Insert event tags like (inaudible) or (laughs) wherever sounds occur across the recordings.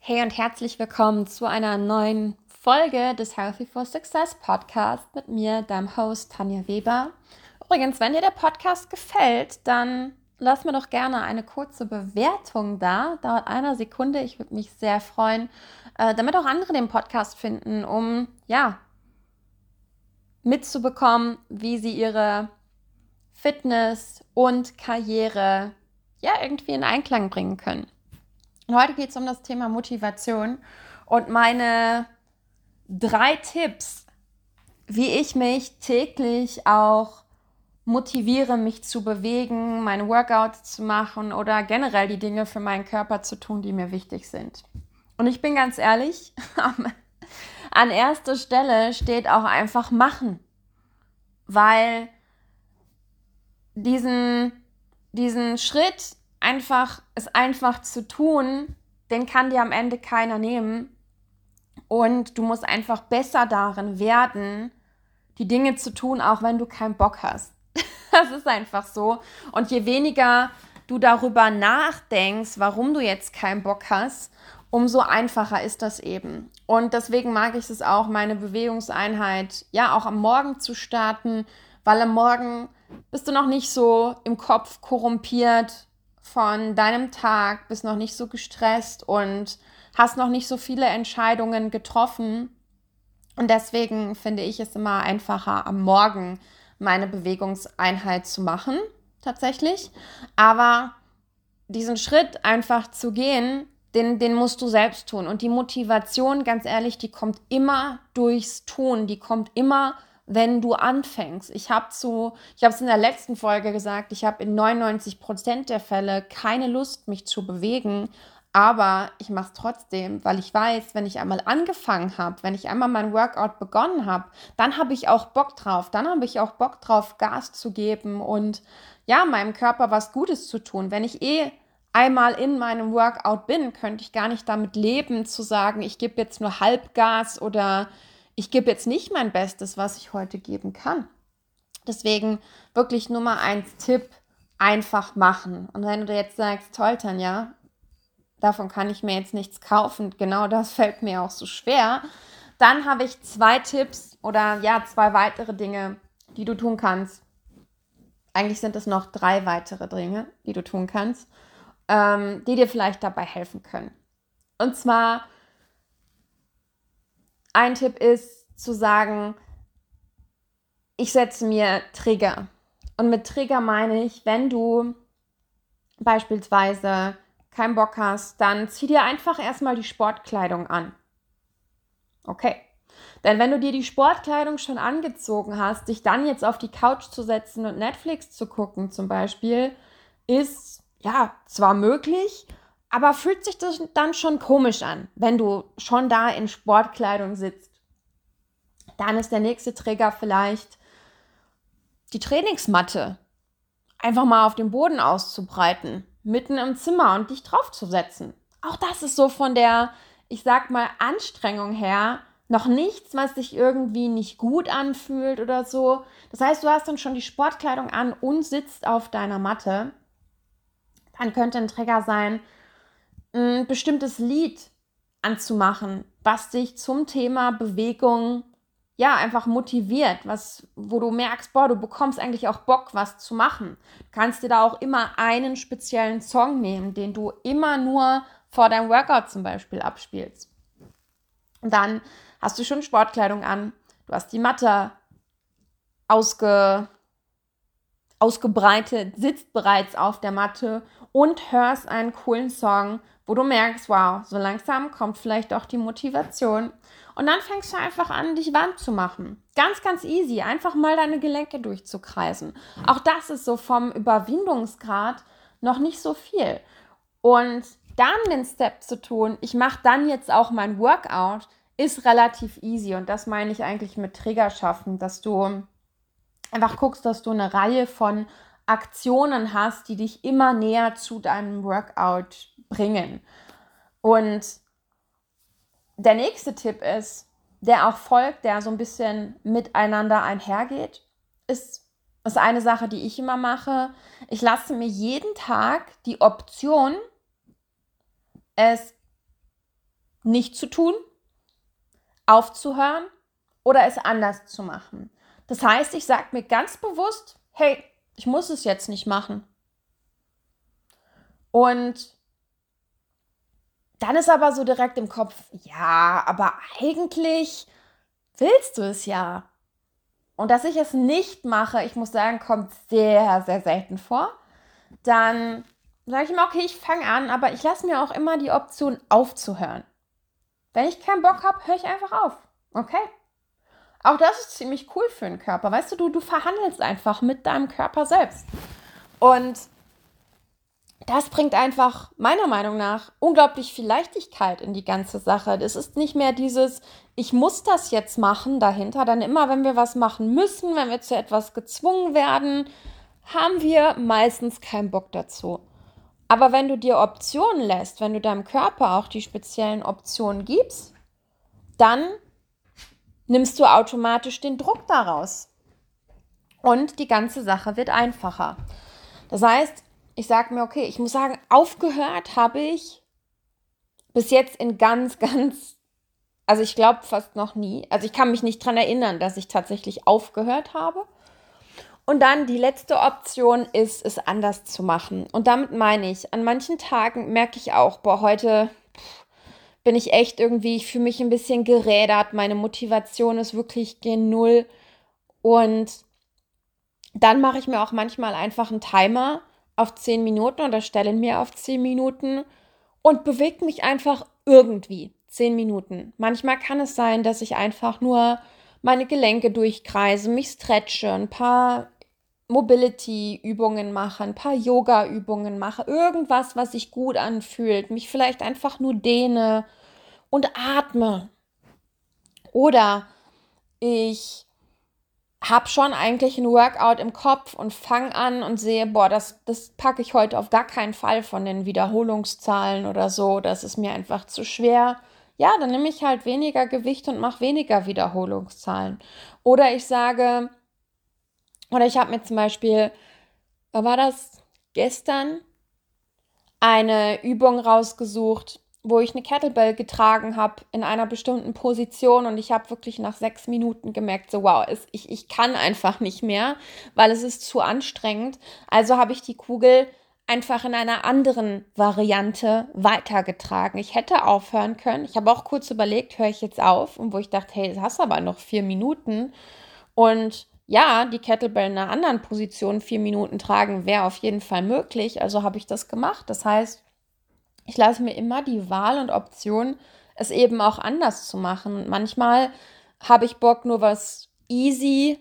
Hey und herzlich willkommen zu einer neuen Folge des Healthy for Success Podcast mit mir, deinem Host Tanja Weber. Übrigens, wenn dir der Podcast gefällt, dann lass mir doch gerne eine kurze Bewertung da. Dauert einer Sekunde. Ich würde mich sehr freuen, äh, damit auch andere den Podcast finden, um ja mitzubekommen, wie sie ihre Fitness und Karriere ja irgendwie in Einklang bringen können. Und heute geht es um das Thema Motivation und meine drei Tipps, wie ich mich täglich auch motiviere, mich zu bewegen, meine Workouts zu machen oder generell die Dinge für meinen Körper zu tun, die mir wichtig sind. Und ich bin ganz ehrlich, (laughs) an erster Stelle steht auch einfach machen, weil diesen, diesen Schritt einfach, es einfach zu tun, den kann dir am Ende keiner nehmen. Und du musst einfach besser darin werden, die Dinge zu tun, auch wenn du keinen Bock hast. (laughs) das ist einfach so. Und je weniger du darüber nachdenkst, warum du jetzt keinen Bock hast, umso einfacher ist das eben. Und deswegen mag ich es auch, meine Bewegungseinheit ja auch am Morgen zu starten, weil am Morgen bist du noch nicht so im Kopf korrumpiert von deinem Tag, bist noch nicht so gestresst und hast noch nicht so viele Entscheidungen getroffen. Und deswegen finde ich es immer einfacher, am Morgen meine Bewegungseinheit zu machen, tatsächlich. Aber diesen Schritt einfach zu gehen, den, den musst du selbst tun. Und die Motivation, ganz ehrlich, die kommt immer durchs Tun, die kommt immer wenn du anfängst. Ich habe zu, ich habe es in der letzten Folge gesagt, ich habe in 99 Prozent der Fälle keine Lust, mich zu bewegen, aber ich mache es trotzdem, weil ich weiß, wenn ich einmal angefangen habe, wenn ich einmal mein Workout begonnen habe, dann habe ich auch Bock drauf, dann habe ich auch Bock drauf, Gas zu geben und ja, meinem Körper was Gutes zu tun. Wenn ich eh einmal in meinem Workout bin, könnte ich gar nicht damit leben, zu sagen, ich gebe jetzt nur Halbgas oder ich gebe jetzt nicht mein Bestes, was ich heute geben kann. Deswegen wirklich Nummer eins Tipp, einfach machen. Und wenn du jetzt sagst, toll, Tanja, davon kann ich mir jetzt nichts kaufen, genau das (laughs) fällt mir auch so schwer, dann habe ich zwei Tipps oder ja, zwei weitere Dinge, die du tun kannst. Eigentlich sind es noch drei weitere Dinge, die du tun kannst, ähm, die dir vielleicht dabei helfen können. Und zwar ein Tipp ist zu sagen, ich setze mir Trigger. Und mit Trigger meine ich, wenn du beispielsweise keinen Bock hast, dann zieh dir einfach erstmal die Sportkleidung an. Okay. Denn wenn du dir die Sportkleidung schon angezogen hast, dich dann jetzt auf die Couch zu setzen und Netflix zu gucken zum Beispiel, ist ja zwar möglich, aber fühlt sich das dann schon komisch an, wenn du schon da in Sportkleidung sitzt. Dann ist der nächste Trigger vielleicht die Trainingsmatte einfach mal auf dem Boden auszubreiten, mitten im Zimmer und dich draufzusetzen. Auch das ist so von der, ich sag mal, Anstrengung her noch nichts, was sich irgendwie nicht gut anfühlt oder so. Das heißt, du hast dann schon die Sportkleidung an und sitzt auf deiner Matte. Dann könnte ein Trigger sein, ein bestimmtes Lied anzumachen, was dich zum Thema Bewegung ja einfach motiviert, was, wo du merkst, boah, du bekommst eigentlich auch Bock, was zu machen. Du kannst dir da auch immer einen speziellen Song nehmen, den du immer nur vor deinem Workout zum Beispiel abspielst. Und dann hast du schon Sportkleidung an, du hast die Matte ausge, ausgebreitet, sitzt bereits auf der Matte und hörst einen coolen Song, wo du merkst, wow, so langsam kommt vielleicht auch die Motivation. Und dann fängst du einfach an, dich warm zu machen. Ganz, ganz easy. Einfach mal deine Gelenke durchzukreisen. Auch das ist so vom Überwindungsgrad noch nicht so viel. Und dann den Step zu tun, ich mache dann jetzt auch mein Workout, ist relativ easy. Und das meine ich eigentlich mit Trigger schaffen, dass du einfach guckst, dass du eine Reihe von Aktionen hast, die dich immer näher zu deinem Workout bringen. Und der nächste Tipp ist, der auch folgt, der so ein bisschen miteinander einhergeht, ist, ist eine Sache, die ich immer mache. Ich lasse mir jeden Tag die Option, es nicht zu tun, aufzuhören oder es anders zu machen. Das heißt, ich sage mir ganz bewusst, hey, ich muss es jetzt nicht machen. Und dann ist aber so direkt im Kopf, ja, aber eigentlich willst du es ja. Und dass ich es nicht mache, ich muss sagen, kommt sehr, sehr selten vor. Dann sage ich mir, okay, ich fange an, aber ich lasse mir auch immer die Option aufzuhören. Wenn ich keinen Bock habe, höre ich einfach auf. Okay? Auch das ist ziemlich cool für den Körper. Weißt du, du, du verhandelst einfach mit deinem Körper selbst. Und das bringt einfach meiner Meinung nach unglaublich viel Leichtigkeit in die ganze Sache. Es ist nicht mehr dieses, ich muss das jetzt machen dahinter. Dann immer, wenn wir was machen müssen, wenn wir zu etwas gezwungen werden, haben wir meistens keinen Bock dazu. Aber wenn du dir Optionen lässt, wenn du deinem Körper auch die speziellen Optionen gibst, dann nimmst du automatisch den Druck daraus. Und die ganze Sache wird einfacher. Das heißt, ich sage mir, okay, ich muss sagen, aufgehört habe ich bis jetzt in ganz, (laughs) ganz, also ich glaube fast noch nie. Also ich kann mich nicht daran erinnern, dass ich tatsächlich aufgehört habe. Und dann die letzte Option ist, es anders zu machen. Und damit meine ich, an manchen Tagen merke ich auch, boah, heute bin ich echt irgendwie, ich fühle mich ein bisschen gerädert, meine Motivation ist wirklich gen Null. Und dann mache ich mir auch manchmal einfach einen Timer auf 10 Minuten oder stelle mir auf 10 Minuten und bewege mich einfach irgendwie 10 Minuten. Manchmal kann es sein, dass ich einfach nur meine Gelenke durchkreise, mich stretche, ein paar Mobility-Übungen mache, ein paar Yoga-Übungen mache, irgendwas, was sich gut anfühlt, mich vielleicht einfach nur dehne und atme. Oder ich habe schon eigentlich ein Workout im Kopf und fange an und sehe, boah, das, das packe ich heute auf gar keinen Fall von den Wiederholungszahlen oder so. Das ist mir einfach zu schwer. Ja, dann nehme ich halt weniger Gewicht und mache weniger Wiederholungszahlen. Oder ich sage, oder ich habe mir zum Beispiel, war das gestern, eine Übung rausgesucht, wo ich eine Kettlebell getragen habe in einer bestimmten Position und ich habe wirklich nach sechs Minuten gemerkt, so wow, es, ich, ich kann einfach nicht mehr, weil es ist zu anstrengend. Also habe ich die Kugel einfach in einer anderen Variante weitergetragen. Ich hätte aufhören können. Ich habe auch kurz überlegt, höre ich jetzt auf? Und wo ich dachte, hey, das hast aber noch vier Minuten. Und ja, die Kettlebell in einer anderen Position vier Minuten tragen wäre auf jeden Fall möglich. Also habe ich das gemacht. Das heißt, ich lasse mir immer die Wahl und Option, es eben auch anders zu machen. Manchmal habe ich Bock, nur was easy,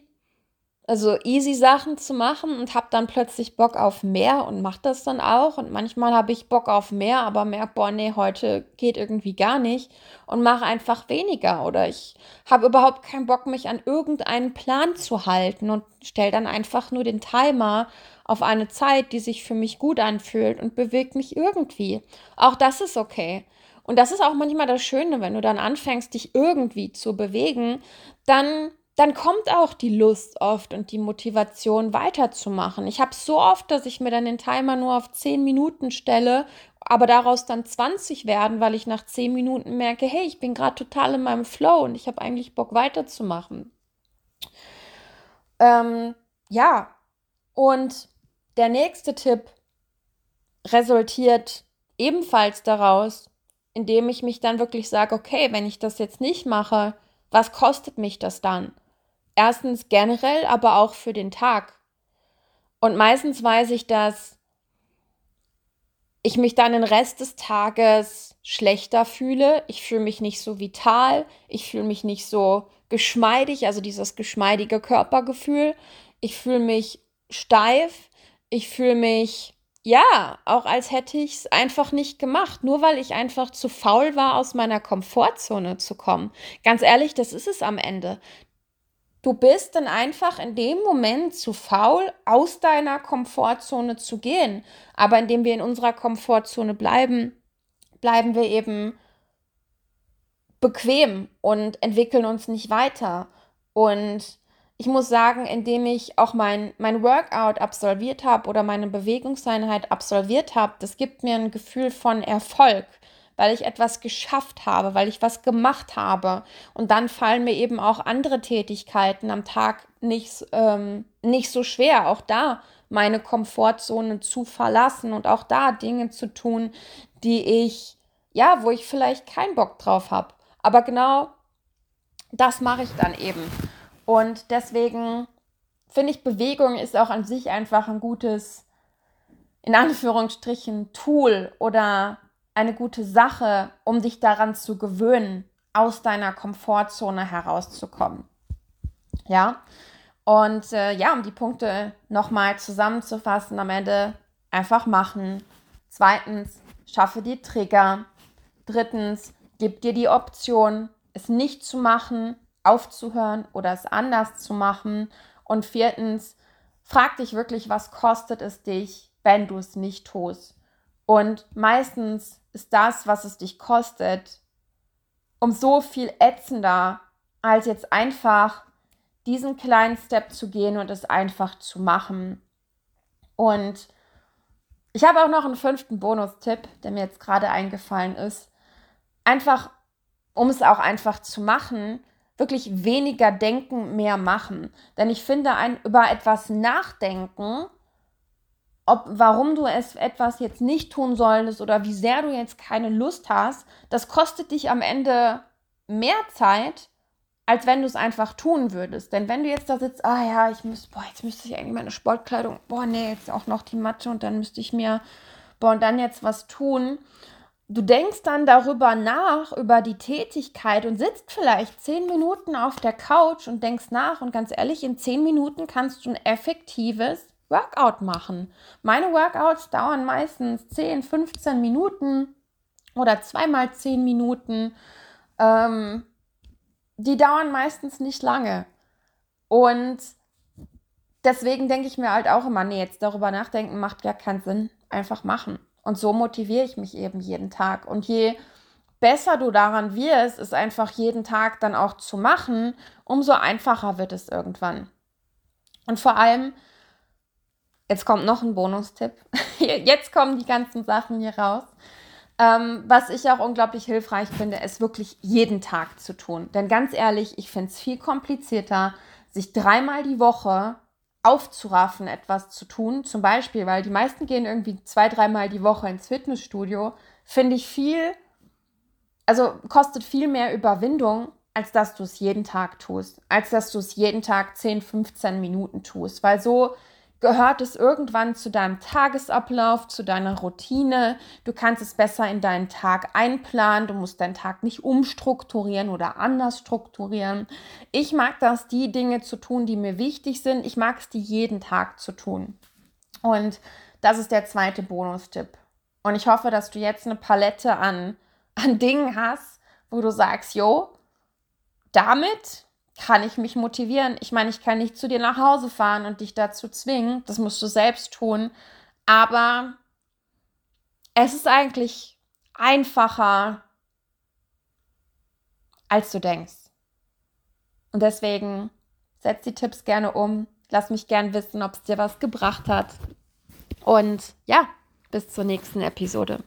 also easy Sachen zu machen und habe dann plötzlich Bock auf mehr und mache das dann auch. Und manchmal habe ich Bock auf mehr, aber merke, boah, nee, heute geht irgendwie gar nicht und mache einfach weniger. Oder ich habe überhaupt keinen Bock, mich an irgendeinen Plan zu halten und stelle dann einfach nur den Timer auf eine Zeit, die sich für mich gut anfühlt und bewegt mich irgendwie. Auch das ist okay. Und das ist auch manchmal das Schöne, wenn du dann anfängst, dich irgendwie zu bewegen, dann dann kommt auch die Lust oft und die Motivation weiterzumachen. Ich habe so oft, dass ich mir dann den Timer nur auf 10 Minuten stelle, aber daraus dann 20 werden, weil ich nach 10 Minuten merke, hey, ich bin gerade total in meinem Flow und ich habe eigentlich Bock weiterzumachen. Ähm, ja, und der nächste Tipp resultiert ebenfalls daraus, indem ich mich dann wirklich sage, okay, wenn ich das jetzt nicht mache, was kostet mich das dann? Erstens generell, aber auch für den Tag. Und meistens weiß ich, dass ich mich dann den Rest des Tages schlechter fühle. Ich fühle mich nicht so vital. Ich fühle mich nicht so geschmeidig, also dieses geschmeidige Körpergefühl. Ich fühle mich steif ich fühle mich, ja, auch als hätte ich es einfach nicht gemacht, nur weil ich einfach zu faul war, aus meiner Komfortzone zu kommen. Ganz ehrlich, das ist es am Ende. Du bist dann einfach in dem Moment zu faul, aus deiner Komfortzone zu gehen. Aber indem wir in unserer Komfortzone bleiben, bleiben wir eben bequem und entwickeln uns nicht weiter. Und ich muss sagen, indem ich auch mein, mein Workout absolviert habe oder meine Bewegungseinheit absolviert habe, das gibt mir ein Gefühl von Erfolg, weil ich etwas geschafft habe, weil ich was gemacht habe. Und dann fallen mir eben auch andere Tätigkeiten am Tag nicht, ähm, nicht so schwer. Auch da meine Komfortzone zu verlassen und auch da Dinge zu tun, die ich, ja, wo ich vielleicht keinen Bock drauf habe. Aber genau das mache ich dann eben. Und deswegen finde ich, Bewegung ist auch an sich einfach ein gutes, in Anführungsstrichen, Tool oder eine gute Sache, um dich daran zu gewöhnen, aus deiner Komfortzone herauszukommen. Ja, und äh, ja, um die Punkte nochmal zusammenzufassen, am Ende einfach machen. Zweitens, schaffe dir Trigger. Drittens, gib dir die Option, es nicht zu machen, aufzuhören oder es anders zu machen. Und viertens, frag dich wirklich, was kostet es dich, wenn du es nicht tust. Und meistens ist das, was es dich kostet, um so viel ätzender, als jetzt einfach diesen kleinen Step zu gehen und es einfach zu machen. Und ich habe auch noch einen fünften Bonustipp, der mir jetzt gerade eingefallen ist. Einfach, um es auch einfach zu machen, wirklich weniger denken, mehr machen. Denn ich finde, ein über etwas nachdenken, ob warum du es etwas jetzt nicht tun solltest oder wie sehr du jetzt keine Lust hast, das kostet dich am Ende mehr Zeit, als wenn du es einfach tun würdest. Denn wenn du jetzt da sitzt, ah ja, ich muss, boah, jetzt müsste ich eigentlich meine Sportkleidung, boah, nee, jetzt auch noch die Matte und dann müsste ich mir, boah, und dann jetzt was tun. Du denkst dann darüber nach, über die Tätigkeit und sitzt vielleicht zehn Minuten auf der Couch und denkst nach. Und ganz ehrlich, in zehn Minuten kannst du ein effektives Workout machen. Meine Workouts dauern meistens 10, 15 Minuten oder zweimal 10 Minuten. Ähm, die dauern meistens nicht lange. Und deswegen denke ich mir halt auch immer, nee, jetzt darüber nachdenken macht gar keinen Sinn. Einfach machen. Und so motiviere ich mich eben jeden Tag. Und je besser du daran wirst, es einfach jeden Tag dann auch zu machen, umso einfacher wird es irgendwann. Und vor allem, jetzt kommt noch ein Bonustipp. (laughs) Jetzt kommen die ganzen Sachen hier raus. Ähm, was ich auch unglaublich hilfreich finde, ist wirklich jeden Tag zu tun. Denn ganz ehrlich, ich finde es viel komplizierter, sich dreimal die Woche aufzuraffen, etwas zu tun. Zum Beispiel, weil die meisten gehen irgendwie zwei, dreimal die Woche ins Fitnessstudio. Finde ich viel, also kostet viel mehr Überwindung, als dass du es jeden Tag tust. Als dass du es jeden Tag 10, 15 Minuten tust. Weil so gehört es irgendwann zu deinem Tagesablauf, zu deiner Routine. Du kannst es besser in deinen Tag einplanen. Du musst deinen Tag nicht umstrukturieren oder anders strukturieren. Ich mag das, die Dinge zu tun, die mir wichtig sind. Ich mag es, die jeden Tag zu tun. Und das ist der zweite Bonustipp. Und ich hoffe, dass du jetzt eine Palette an, an Dingen hast, wo du sagst, jo, damit kann ich mich motivieren. Ich meine, ich kann nicht zu dir nach Hause fahren und dich dazu zwingen. Das musst du selbst tun. Aber es ist eigentlich einfacher, als du denkst. Und deswegen setz die Tipps gerne um. Lass mich gern wissen, ob es dir was gebracht hat. Und ja, bis zur nächsten Episode.